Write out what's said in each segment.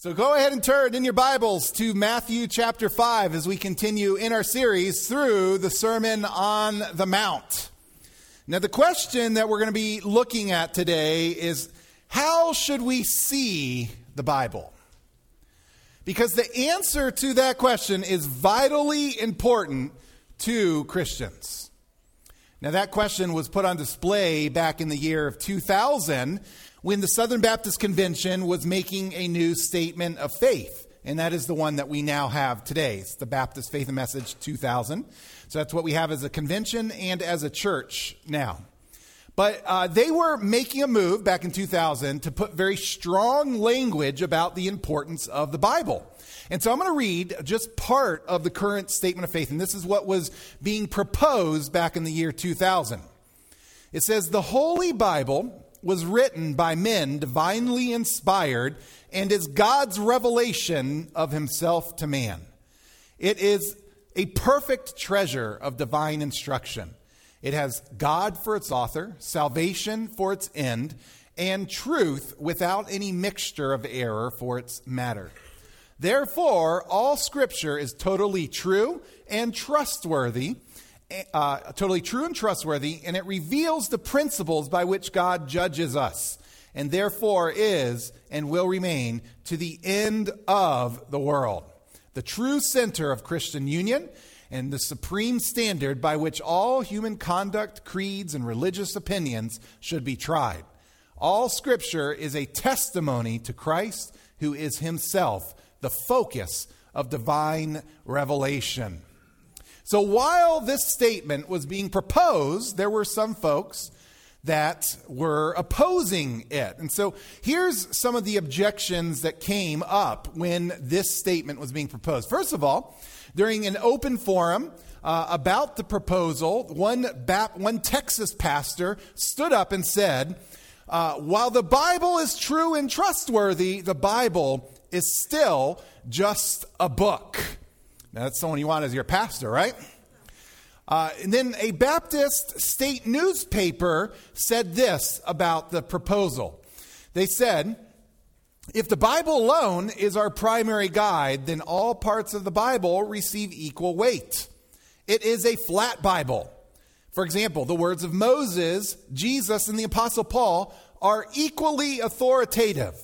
So go ahead and turn in your Bibles to Matthew chapter 5 as we continue in our series through the Sermon on the Mount. Now, the question that we're going to be looking at today is how should we see the Bible? Because the answer to that question is vitally important to Christians. Now, that question was put on display back in the year of 2000 when the Southern Baptist Convention was making a new statement of faith. And that is the one that we now have today. It's the Baptist Faith and Message 2000. So that's what we have as a convention and as a church now. But uh, they were making a move back in 2000 to put very strong language about the importance of the Bible. And so I'm going to read just part of the current statement of faith. And this is what was being proposed back in the year 2000. It says, The Holy Bible was written by men divinely inspired and is God's revelation of himself to man. It is a perfect treasure of divine instruction. It has God for its author, salvation for its end, and truth without any mixture of error for its matter. Therefore, all scripture is totally true and trustworthy uh, totally true and trustworthy, and it reveals the principles by which God judges us, and therefore is and will remain to the end of the world. The true center of Christian union and the supreme standard by which all human conduct, creeds, and religious opinions should be tried. All scripture is a testimony to Christ, who is himself the focus of divine revelation. So while this statement was being proposed, there were some folks that were opposing it. And so here's some of the objections that came up when this statement was being proposed. First of all, during an open forum, uh, about the proposal, one, Bap- one Texas pastor stood up and said, uh, While the Bible is true and trustworthy, the Bible is still just a book. Now, that's someone you want as your pastor, right? Uh, and then a Baptist state newspaper said this about the proposal. They said, if the Bible alone is our primary guide, then all parts of the Bible receive equal weight. It is a flat Bible. For example, the words of Moses, Jesus, and the Apostle Paul are equally authoritative.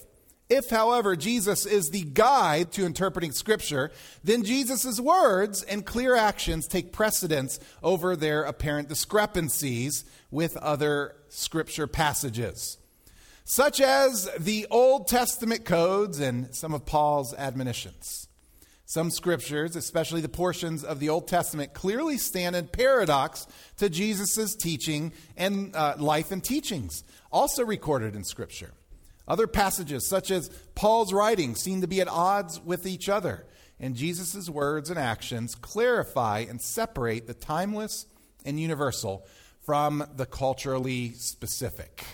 If, however, Jesus is the guide to interpreting Scripture, then Jesus' words and clear actions take precedence over their apparent discrepancies with other Scripture passages, such as the Old Testament codes and some of Paul's admonitions. Some scriptures, especially the portions of the Old Testament, clearly stand in paradox to Jesus' teaching and uh, life and teachings, also recorded in Scripture. Other passages, such as Paul's writings, seem to be at odds with each other, and Jesus' words and actions clarify and separate the timeless and universal from the culturally specific.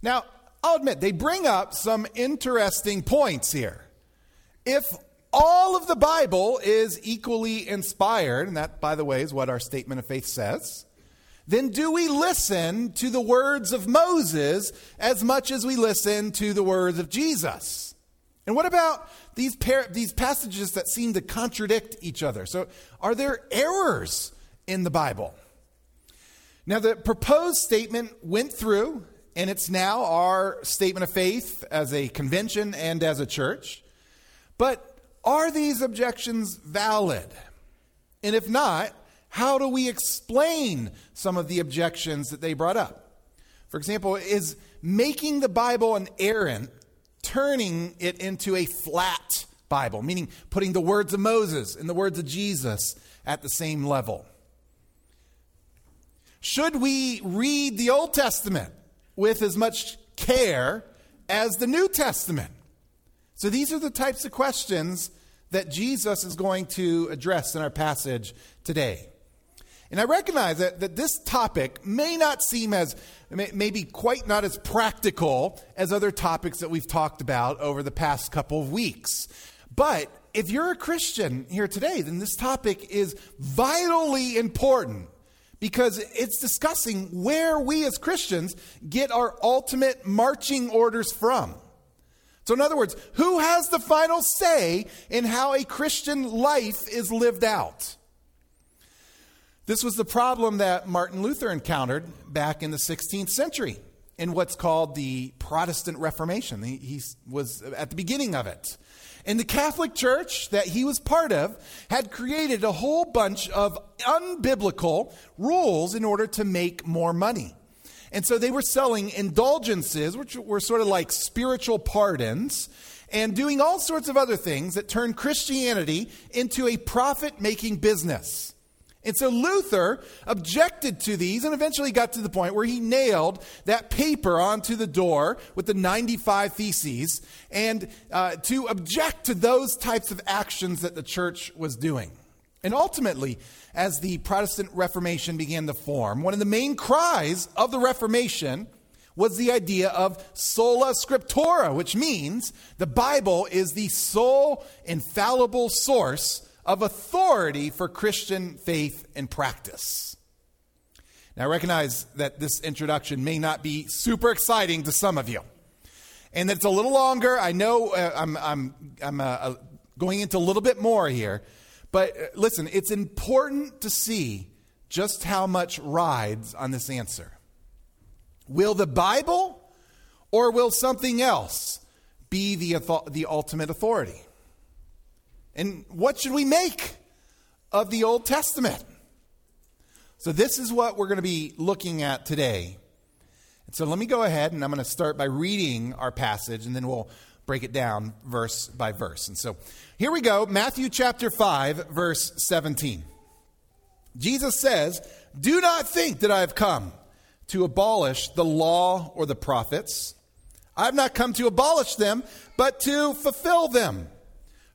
Now, I'll admit, they bring up some interesting points here. If all of the Bible is equally inspired, and that, by the way, is what our statement of faith says, then do we listen to the words of Moses as much as we listen to the words of Jesus? And what about these, par- these passages that seem to contradict each other? So, are there errors in the Bible? Now, the proposed statement went through, and it's now our statement of faith as a convention and as a church. But are these objections valid? And if not, how do we explain some of the objections that they brought up? For example, is making the Bible an errant turning it into a flat Bible, meaning putting the words of Moses and the words of Jesus at the same level? Should we read the Old Testament with as much care as the New Testament? So these are the types of questions that Jesus is going to address in our passage today. And I recognize that, that this topic may not seem as, maybe quite not as practical as other topics that we've talked about over the past couple of weeks. But if you're a Christian here today, then this topic is vitally important because it's discussing where we as Christians get our ultimate marching orders from. So, in other words, who has the final say in how a Christian life is lived out? This was the problem that Martin Luther encountered back in the 16th century in what's called the Protestant Reformation. He, he, was at the beginning of it. And the Catholic Church that he was part of had created a whole bunch of unbiblical rules in order to make more money. And so they were selling indulgences, which were sort of like spiritual pardons, and doing all sorts of other things that turned Christianity into a profit making business. And so Luther objected to these and eventually got to the point where he nailed that paper onto the door with the 95 Theses and uh, to object to those types of actions that the church was doing. And ultimately, as the Protestant Reformation began to form, one of the main cries of the Reformation was the idea of sola scriptura, which means the Bible is the sole infallible source of authority for Christian faith and practice. Now, I recognize that this introduction may not be super exciting to some of you, and that it's a little longer. I know uh, I'm, I'm, I'm uh, uh, going into a little bit more here, but uh, listen, it's important to see just how much rides on this answer. Will the Bible or will something else be the, the ultimate authority? And what should we make of the Old Testament? So, this is what we're going to be looking at today. And so, let me go ahead and I'm going to start by reading our passage and then we'll break it down verse by verse. And so, here we go Matthew chapter 5, verse 17. Jesus says, Do not think that I have come to abolish the law or the prophets. I have not come to abolish them, but to fulfill them.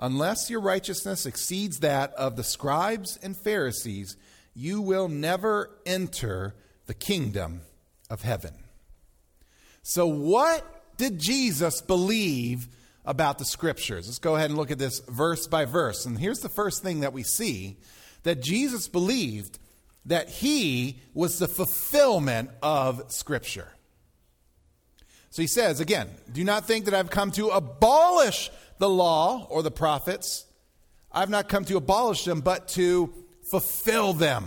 unless your righteousness exceeds that of the scribes and Pharisees, you will never enter the kingdom of heaven. So, what did Jesus believe about the scriptures? Let's go ahead and look at this verse by verse. And here's the first thing that we see that Jesus believed that he was the fulfillment of scripture. So he says, again, do not think that I've come to abolish the law or the prophets. I've not come to abolish them, but to fulfill them.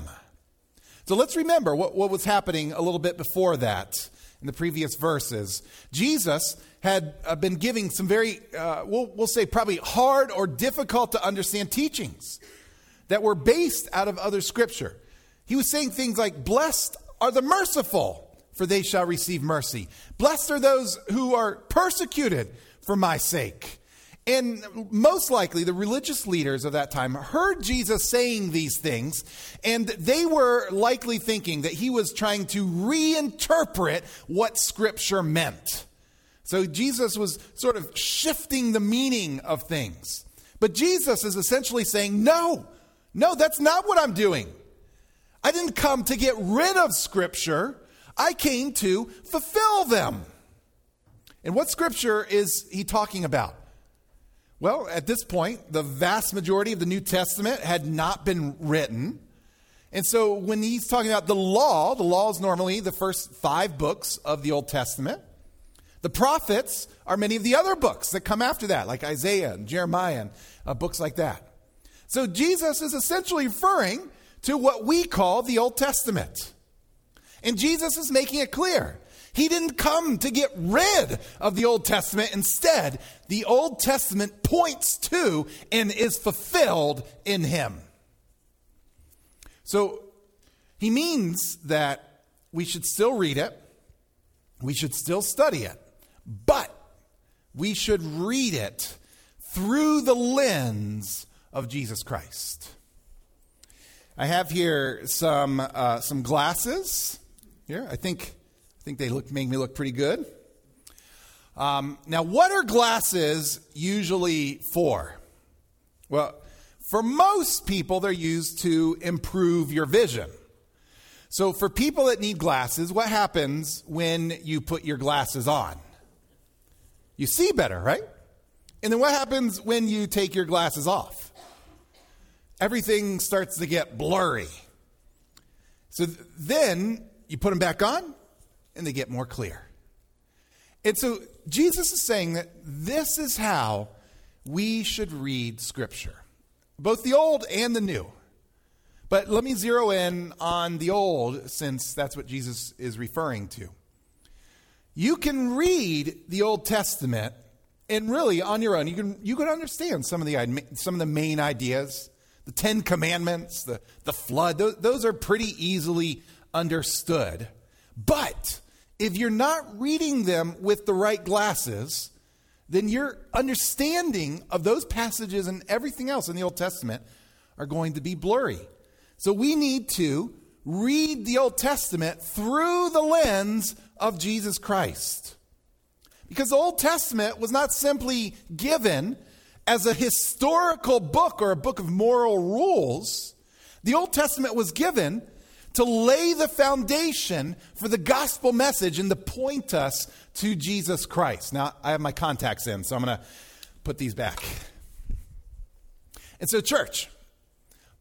So let's remember what, what was happening a little bit before that in the previous verses. Jesus had uh, been giving some very, uh, we'll, we'll say, probably hard or difficult to understand teachings that were based out of other scripture. He was saying things like, Blessed are the merciful, for they shall receive mercy. Blessed are those who are persecuted for my sake. And most likely, the religious leaders of that time heard Jesus saying these things, and they were likely thinking that he was trying to reinterpret what Scripture meant. So Jesus was sort of shifting the meaning of things. But Jesus is essentially saying, No, no, that's not what I'm doing. I didn't come to get rid of Scripture, I came to fulfill them. And what Scripture is he talking about? Well, at this point, the vast majority of the New Testament had not been written. And so when he's talking about the law, the law is normally the first five books of the Old Testament. The prophets are many of the other books that come after that, like Isaiah and Jeremiah and uh, books like that. So Jesus is essentially referring to what we call the Old Testament. And Jesus is making it clear he didn't come to get rid of the Old Testament. Instead, the Old Testament points to and is fulfilled in him. So he means that we should still read it, we should still study it, but we should read it through the lens of Jesus Christ. I have here some uh, some glasses. Here, I think think they look, make me look pretty good. Um, now, what are glasses usually for? Well, for most people, they're used to improve your vision. So, for people that need glasses, what happens when you put your glasses on? You see better, right? And then what happens when you take your glasses off? Everything starts to get blurry. So th- then you put them back on and they get more clear. And so Jesus is saying that this is how we should read Scripture, both the Old and the New. But let me zero in on the Old since that's what Jesus is referring to. You can read the Old Testament and really on your own you can you can understand some of the some of the main ideas the 10 commandments the the flood those, those are pretty easily understood but if you're not reading them with the right glasses, then your understanding of those passages and everything else in the Old Testament are going to be blurry. So we need to read the Old Testament through the lens of Jesus Christ. Because the Old Testament was not simply given as a historical book or a book of moral rules. The Old Testament was given to lay the foundation for the gospel message and to point us to Jesus Christ. Now, I have my contacts in, so I'm going to put these back. And so, church,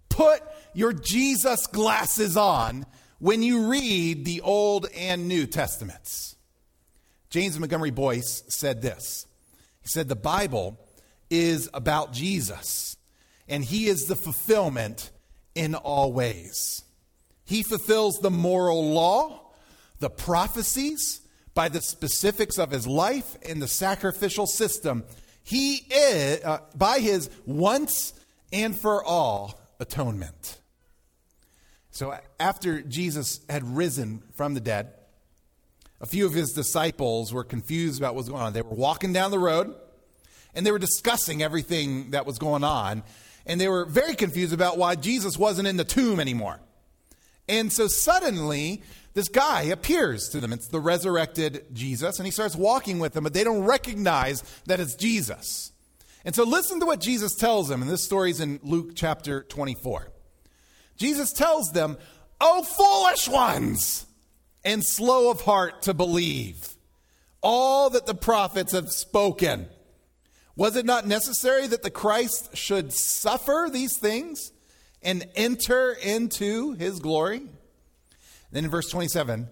put your Jesus glasses on when you read the Old and New Testaments. James Montgomery Boice said this He said, The Bible is about Jesus, and he is the fulfillment in all ways. He fulfills the moral law, the prophecies, by the specifics of his life and the sacrificial system. He is, uh, by his once and for all atonement. So after Jesus had risen from the dead, a few of his disciples were confused about what was going on. They were walking down the road and they were discussing everything that was going on. And they were very confused about why Jesus wasn't in the tomb anymore. And so suddenly, this guy appears to them. It's the resurrected Jesus, and he starts walking with them, but they don't recognize that it's Jesus. And so listen to what Jesus tells them, and this story is in Luke chapter 24. Jesus tells them, Oh, foolish ones, and slow of heart to believe all that the prophets have spoken. Was it not necessary that the Christ should suffer these things and enter into his glory. Then in verse 27,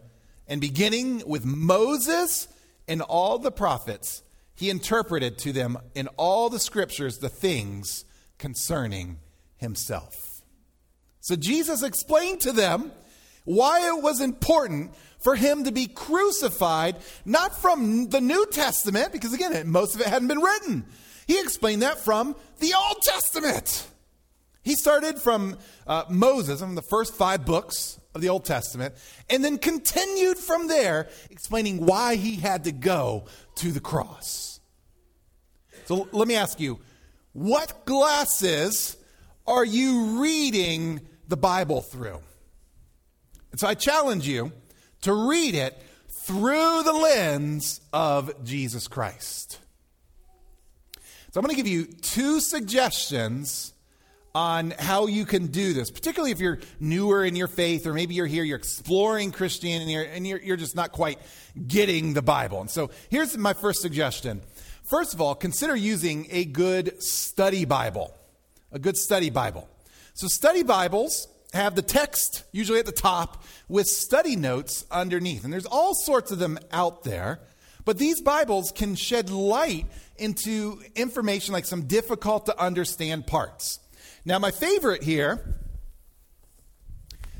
and beginning with Moses and all the prophets, he interpreted to them in all the scriptures the things concerning himself. So Jesus explained to them why it was important for him to be crucified, not from the New Testament, because again, most of it hadn't been written. He explained that from the Old Testament. He started from uh, Moses, from the first five books of the Old Testament, and then continued from there, explaining why he had to go to the cross. So let me ask you what glasses are you reading the Bible through? And so I challenge you to read it through the lens of Jesus Christ. So I'm going to give you two suggestions on how you can do this, particularly if you're newer in your faith, or maybe you're here, you're exploring Christianity, and you're, you're just not quite getting the Bible. And so here's my first suggestion. First of all, consider using a good study Bible. A good study Bible. So, study Bibles have the text usually at the top with study notes underneath. And there's all sorts of them out there. But these Bibles can shed light into information like some difficult to understand parts. Now, my favorite here,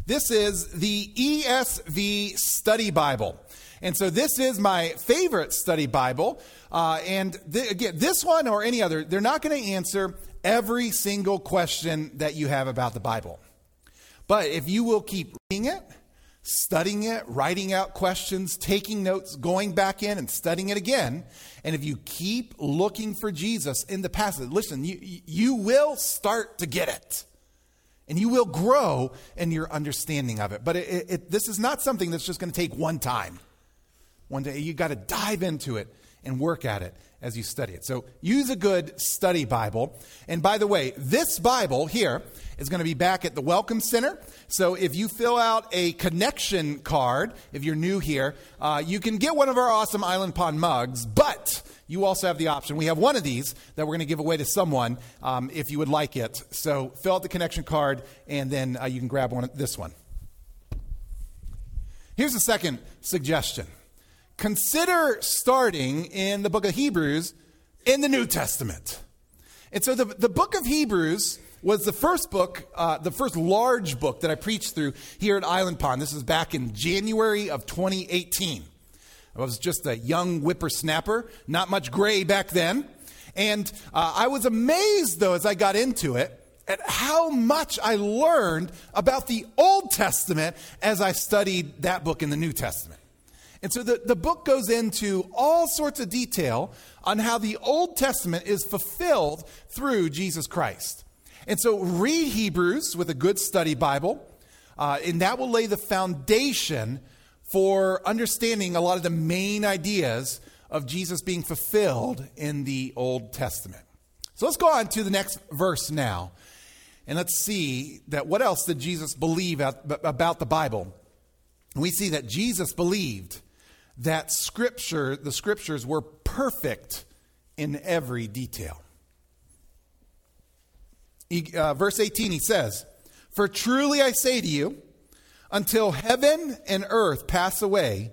this is the ESV Study Bible. And so this is my favorite study Bible. Uh, and th- again, this one or any other, they're not going to answer every single question that you have about the Bible. But if you will keep reading it, studying it, writing out questions, taking notes, going back in and studying it again. And if you keep looking for Jesus in the passage, listen, you, you will start to get it. And you will grow in your understanding of it. But it, it, this is not something that's just going to take one time. One day, you got to dive into it and work at it as you study it. So use a good study Bible. And by the way, this Bible here is going to be back at the Welcome Center. So if you fill out a connection card, if you're new here, uh, you can get one of our awesome Island Pond mugs, but you also have the option. We have one of these that we're going to give away to someone um, if you would like it. So fill out the connection card, and then uh, you can grab one. This one. Here's a second suggestion. Consider starting in the book of Hebrews in the New Testament. And so the, the book of Hebrews was the first book, uh, the first large book that I preached through here at Island Pond. This was back in January of 2018. I was just a young whippersnapper, not much gray back then. And uh, I was amazed, though, as I got into it, at how much I learned about the Old Testament as I studied that book in the New Testament. And so the, the book goes into all sorts of detail on how the Old Testament is fulfilled through Jesus Christ. And so read Hebrews with a good study Bible, uh, and that will lay the foundation for understanding a lot of the main ideas of Jesus being fulfilled in the Old Testament. So let's go on to the next verse now. And let's see that what else did Jesus believe about the Bible? We see that Jesus believed that scripture, the scriptures were perfect in every detail. He, uh, verse 18, he says, For truly I say to you, until heaven and earth pass away,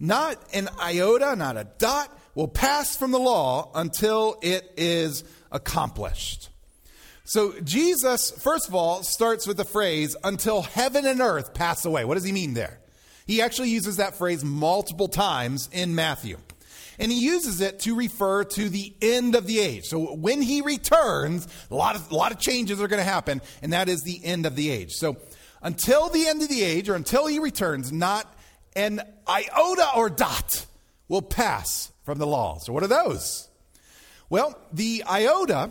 not an iota, not a dot will pass from the law until it is accomplished. So Jesus, first of all, starts with the phrase, until heaven and earth pass away. What does he mean there? He actually uses that phrase multiple times in Matthew. And he uses it to refer to the end of the age. So when he returns, a lot of, a lot of changes are going to happen, and that is the end of the age. So until the end of the age, or until he returns, not an iota or dot will pass from the law. So, what are those? Well, the iota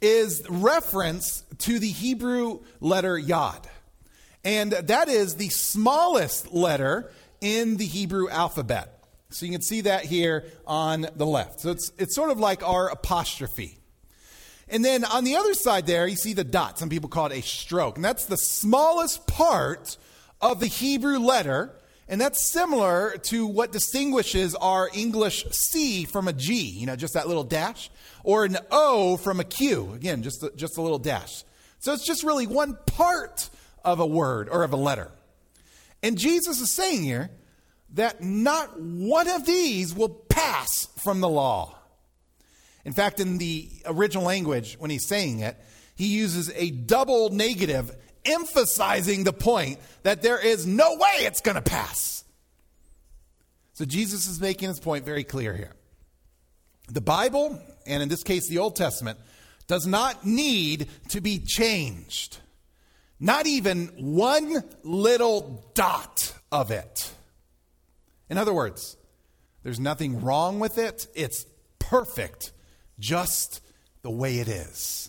is reference to the Hebrew letter Yod. And that is the smallest letter in the Hebrew alphabet. So you can see that here on the left. So it's, it's sort of like our apostrophe. And then on the other side there, you see the dot. Some people call it a stroke. And that's the smallest part of the Hebrew letter. And that's similar to what distinguishes our English C from a G, you know, just that little dash, or an O from a Q. Again, just a, just a little dash. So it's just really one part of a word or of a letter. And Jesus is saying here that not one of these will pass from the law. In fact, in the original language, when he's saying it, he uses a double negative, emphasizing the point that there is no way it's going to pass. So Jesus is making his point very clear here. The Bible, and in this case the Old Testament, does not need to be changed. Not even one little dot of it. In other words, there's nothing wrong with it. It's perfect just the way it is.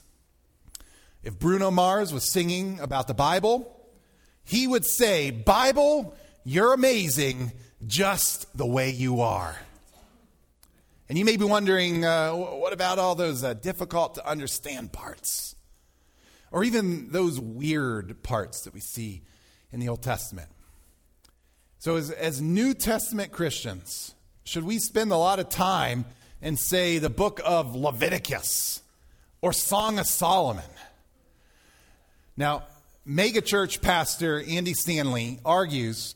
If Bruno Mars was singing about the Bible, he would say, Bible, you're amazing just the way you are. And you may be wondering, uh, what about all those uh, difficult to understand parts? Or even those weird parts that we see in the Old Testament. So, as, as New Testament Christians, should we spend a lot of time and say the book of Leviticus or Song of Solomon. Now, megachurch pastor Andy Stanley argues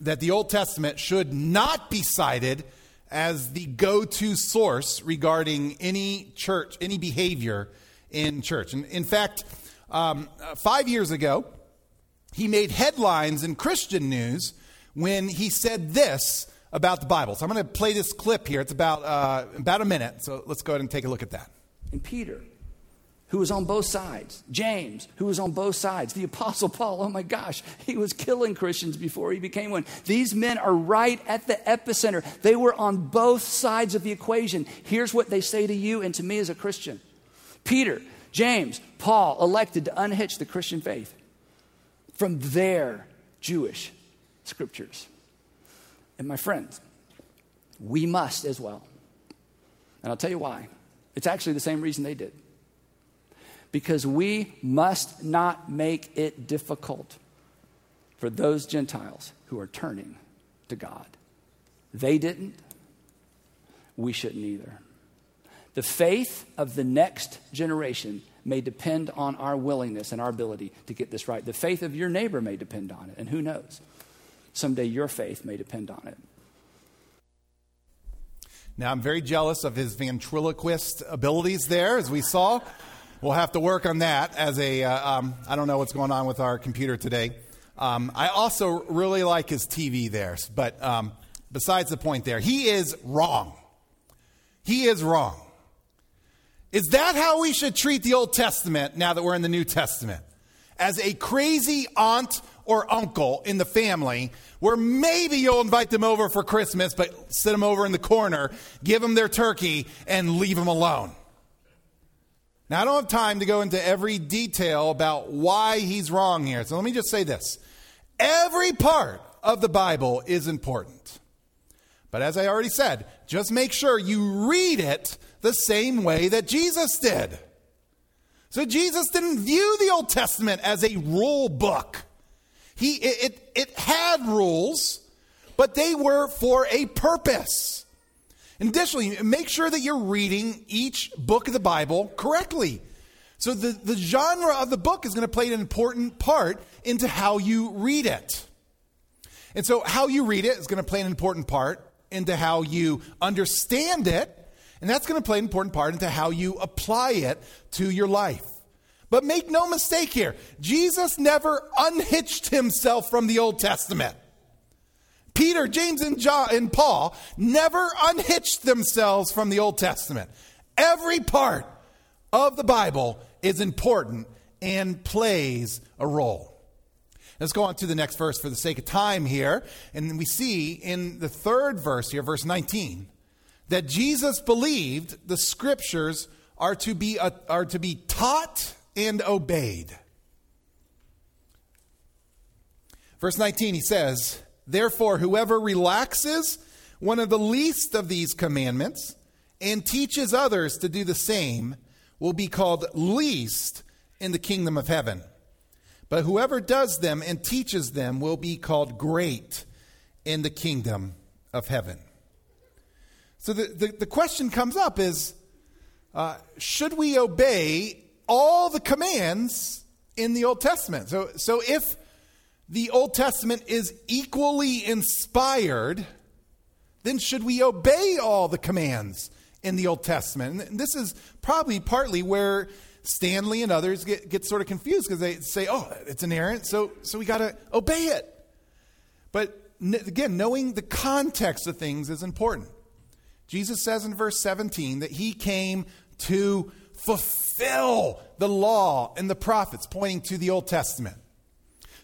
that the Old Testament should not be cited as the go to source regarding any church, any behavior in church. And in fact, um, five years ago, he made headlines in Christian news when he said this about the Bible. So I'm going to play this clip here. It's about, uh, about a minute. So let's go ahead and take a look at that. And Peter, who was on both sides. James, who was on both sides. The Apostle Paul, oh my gosh, he was killing Christians before he became one. These men are right at the epicenter. They were on both sides of the equation. Here's what they say to you and to me as a Christian Peter, James, Paul elected to unhitch the Christian faith from their Jewish scriptures. And my friends, we must as well. And I'll tell you why. It's actually the same reason they did. Because we must not make it difficult for those Gentiles who are turning to God. They didn't, we shouldn't either. The faith of the next generation may depend on our willingness and our ability to get this right. The faith of your neighbor may depend on it, and who knows? Someday your faith may depend on it. Now, I'm very jealous of his ventriloquist abilities there, as we saw. We'll have to work on that as a. Uh, um, I don't know what's going on with our computer today. Um, I also really like his TV there, but um, besides the point there, he is wrong. He is wrong. Is that how we should treat the Old Testament now that we're in the New Testament? As a crazy aunt or uncle in the family, where maybe you'll invite them over for Christmas, but sit them over in the corner, give them their turkey, and leave them alone. Now, I don't have time to go into every detail about why he's wrong here, so let me just say this. Every part of the Bible is important. But as I already said, just make sure you read it the same way that Jesus did. So Jesus didn't view the Old Testament as a rule book. He, it, it, it had rules, but they were for a purpose. Additionally, make sure that you're reading each book of the Bible correctly. So the, the genre of the book is going to play an important part into how you read it. And so how you read it is going to play an important part into how you understand it and that's going to play an important part into how you apply it to your life. But make no mistake here, Jesus never unhitched himself from the Old Testament. Peter, James, and, John, and Paul never unhitched themselves from the Old Testament. Every part of the Bible is important and plays a role. Let's go on to the next verse for the sake of time here. And we see in the third verse here, verse 19, that Jesus believed the scriptures are to be, uh, are to be taught and obeyed. Verse 19, he says, Therefore, whoever relaxes one of the least of these commandments and teaches others to do the same will be called least in the kingdom of heaven. But whoever does them and teaches them will be called great in the kingdom of heaven. So the, the, the question comes up is uh, should we obey all the commands in the Old Testament? So, so if the Old Testament is equally inspired, then should we obey all the commands in the Old Testament? And this is probably partly where Stanley and others get, get sort of confused because they say, oh, it's inerrant, so, so we got to obey it. But again, knowing the context of things is important. Jesus says in verse 17 that he came to fulfill the law and the prophets, pointing to the Old Testament.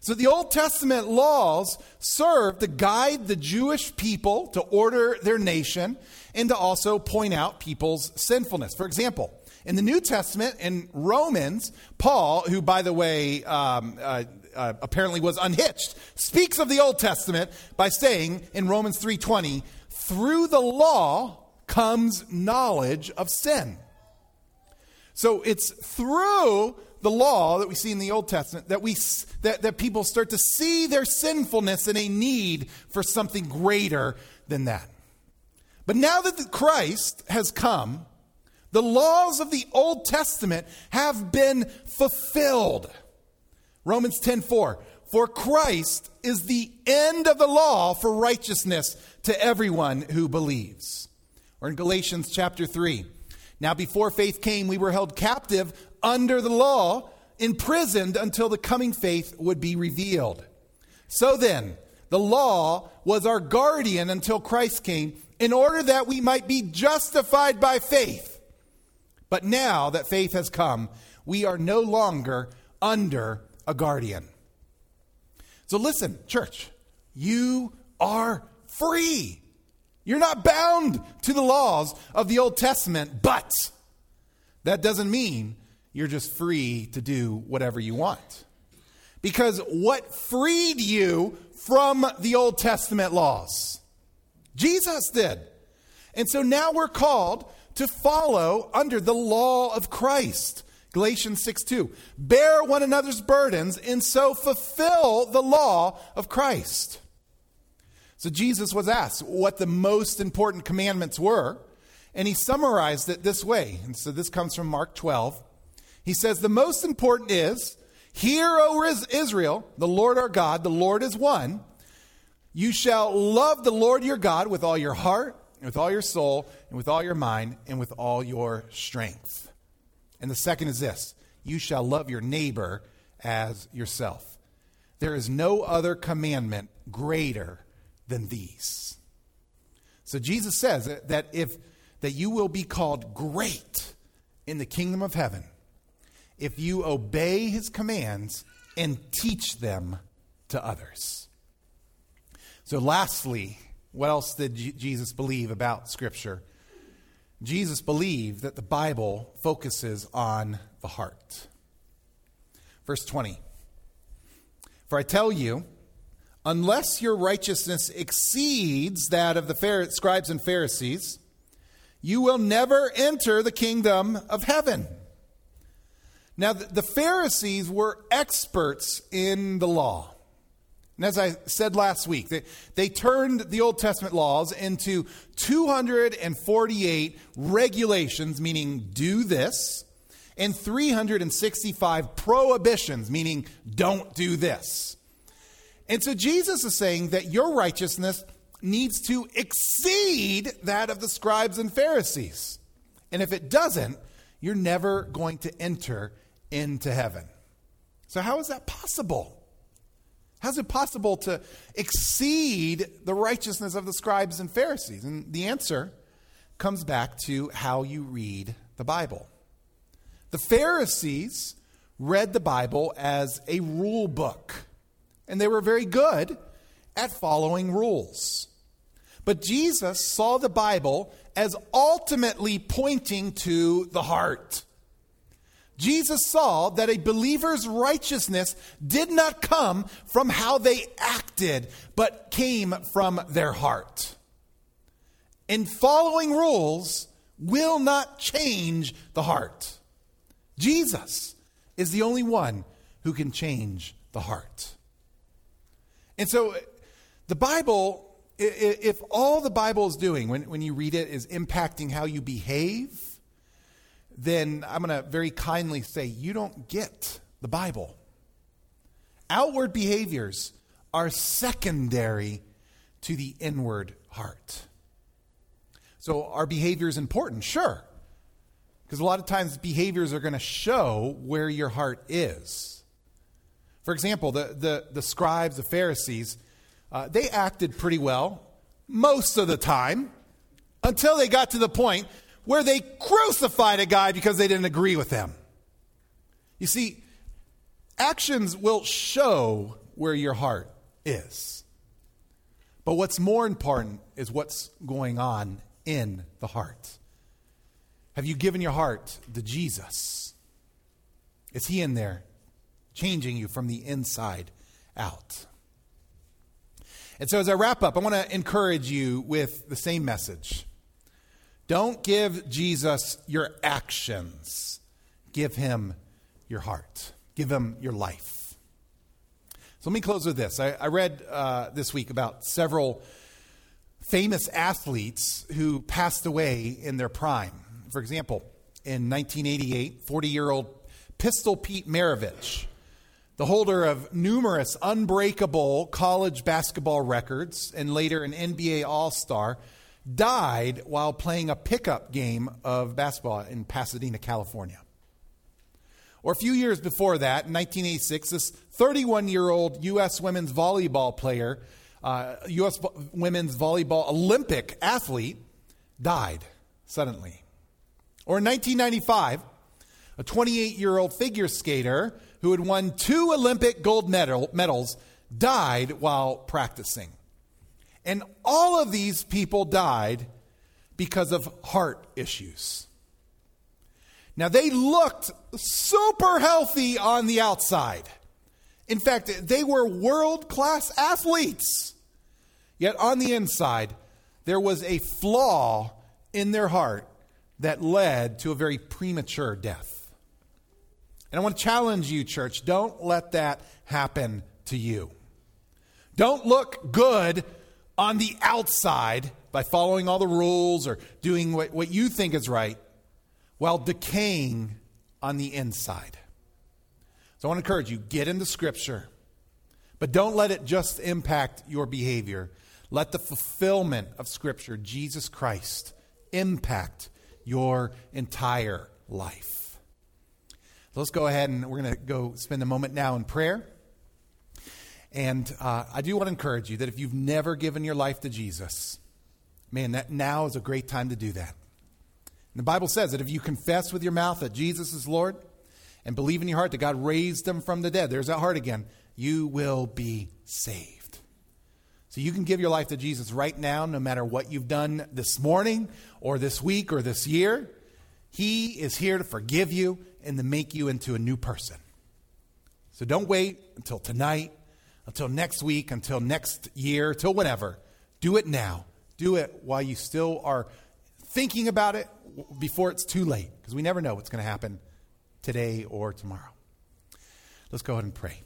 So the Old Testament laws serve to guide the Jewish people to order their nation and to also point out people's sinfulness. For example, in the New Testament, in Romans, Paul, who, by the way, um, uh, uh, apparently was unhitched, speaks of the Old Testament by saying in Romans 3:20, through the law comes knowledge of sin. So it's through the law that we see in the Old Testament that we that, that people start to see their sinfulness and a need for something greater than that. But now that Christ has come, the laws of the Old Testament have been fulfilled. Romans 10:4 For Christ is the end of the law for righteousness to everyone who believes. Or in Galatians chapter 3. Now, before faith came, we were held captive under the law, imprisoned until the coming faith would be revealed. So then, the law was our guardian until Christ came, in order that we might be justified by faith. But now that faith has come, we are no longer under a guardian. So listen, church, you are free. You're not bound to the laws of the Old Testament, but that doesn't mean you're just free to do whatever you want. Because what freed you from the Old Testament laws? Jesus did. And so now we're called to follow under the law of Christ. Galatians 6 2. Bear one another's burdens and so fulfill the law of Christ. So Jesus was asked what the most important commandments were, and he summarized it this way. And so this comes from Mark 12. He says, The most important is, Hear, O Israel, the Lord our God, the Lord is one. You shall love the Lord your God with all your heart, and with all your soul, and with all your mind, and with all your strength. And the second is this you shall love your neighbor as yourself. There is no other commandment greater than these. So Jesus says that if that you will be called great in the kingdom of heaven if you obey his commands and teach them to others. So lastly, what else did Jesus believe about scripture? Jesus believed that the Bible focuses on the heart. Verse 20. For I tell you, unless your righteousness exceeds that of the scribes and Pharisees, you will never enter the kingdom of heaven. Now, the Pharisees were experts in the law. And as I said last week, they, they turned the Old Testament laws into 248 regulations, meaning do this, and 365 prohibitions, meaning don't do this. And so Jesus is saying that your righteousness needs to exceed that of the scribes and Pharisees. And if it doesn't, you're never going to enter into heaven. So, how is that possible? How is it possible to exceed the righteousness of the scribes and Pharisees? And the answer comes back to how you read the Bible. The Pharisees read the Bible as a rule book, and they were very good at following rules. But Jesus saw the Bible as ultimately pointing to the heart. Jesus saw that a believer's righteousness did not come from how they acted, but came from their heart. And following rules will not change the heart. Jesus is the only one who can change the heart. And so the Bible, if all the Bible is doing when, when you read it is impacting how you behave, then I'm going to very kindly say, you don't get the Bible. Outward behaviors are secondary to the inward heart. So, our behavior is important, sure, because a lot of times behaviors are going to show where your heart is. For example, the, the, the scribes, the Pharisees, uh, they acted pretty well most of the time until they got to the point where they crucified a guy because they didn't agree with him. You see, actions will show where your heart is. But what's more important is what's going on in the heart. Have you given your heart to Jesus? Is He in there changing you from the inside out? And so, as I wrap up, I want to encourage you with the same message. Don't give Jesus your actions, give him your heart, give him your life. So let me close with this. I, I read uh, this week about several famous athletes who passed away in their prime. For example, in 1988, 40 year old Pistol Pete Maravich, the holder of numerous unbreakable college basketball records and later an NBA All Star, died while playing a pickup game of basketball in Pasadena, California. Or a few years before that, in 1986, this 31 year old U.S. women's volleyball player, uh, U.S. women's volleyball Olympic athlete, died suddenly. Or in 1995, a 28 year old figure skater who had won two Olympic gold medal, medals died while practicing. And all of these people died because of heart issues. Now, they looked super healthy on the outside. In fact, they were world class athletes. Yet on the inside, there was a flaw in their heart that led to a very premature death. And I want to challenge you, church, don't let that happen to you. Don't look good on the outside by following all the rules or doing what, what you think is right while decaying on the inside. So I want to encourage you get into Scripture, but don't let it just impact your behavior. Let the fulfillment of Scripture, Jesus Christ, impact your entire life. Let's go ahead and we're going to go spend a moment now in prayer. And uh, I do want to encourage you that if you've never given your life to Jesus, man, that now is a great time to do that. And the Bible says that if you confess with your mouth that Jesus is Lord and believe in your heart that God raised him from the dead, there's that heart again, you will be saved. So you can give your life to Jesus right now, no matter what you've done this morning or this week or this year. He is here to forgive you and to make you into a new person. So don't wait until tonight, until next week, until next year, till whatever. Do it now. Do it while you still are thinking about it before it's too late, because we never know what's going to happen today or tomorrow. Let's go ahead and pray.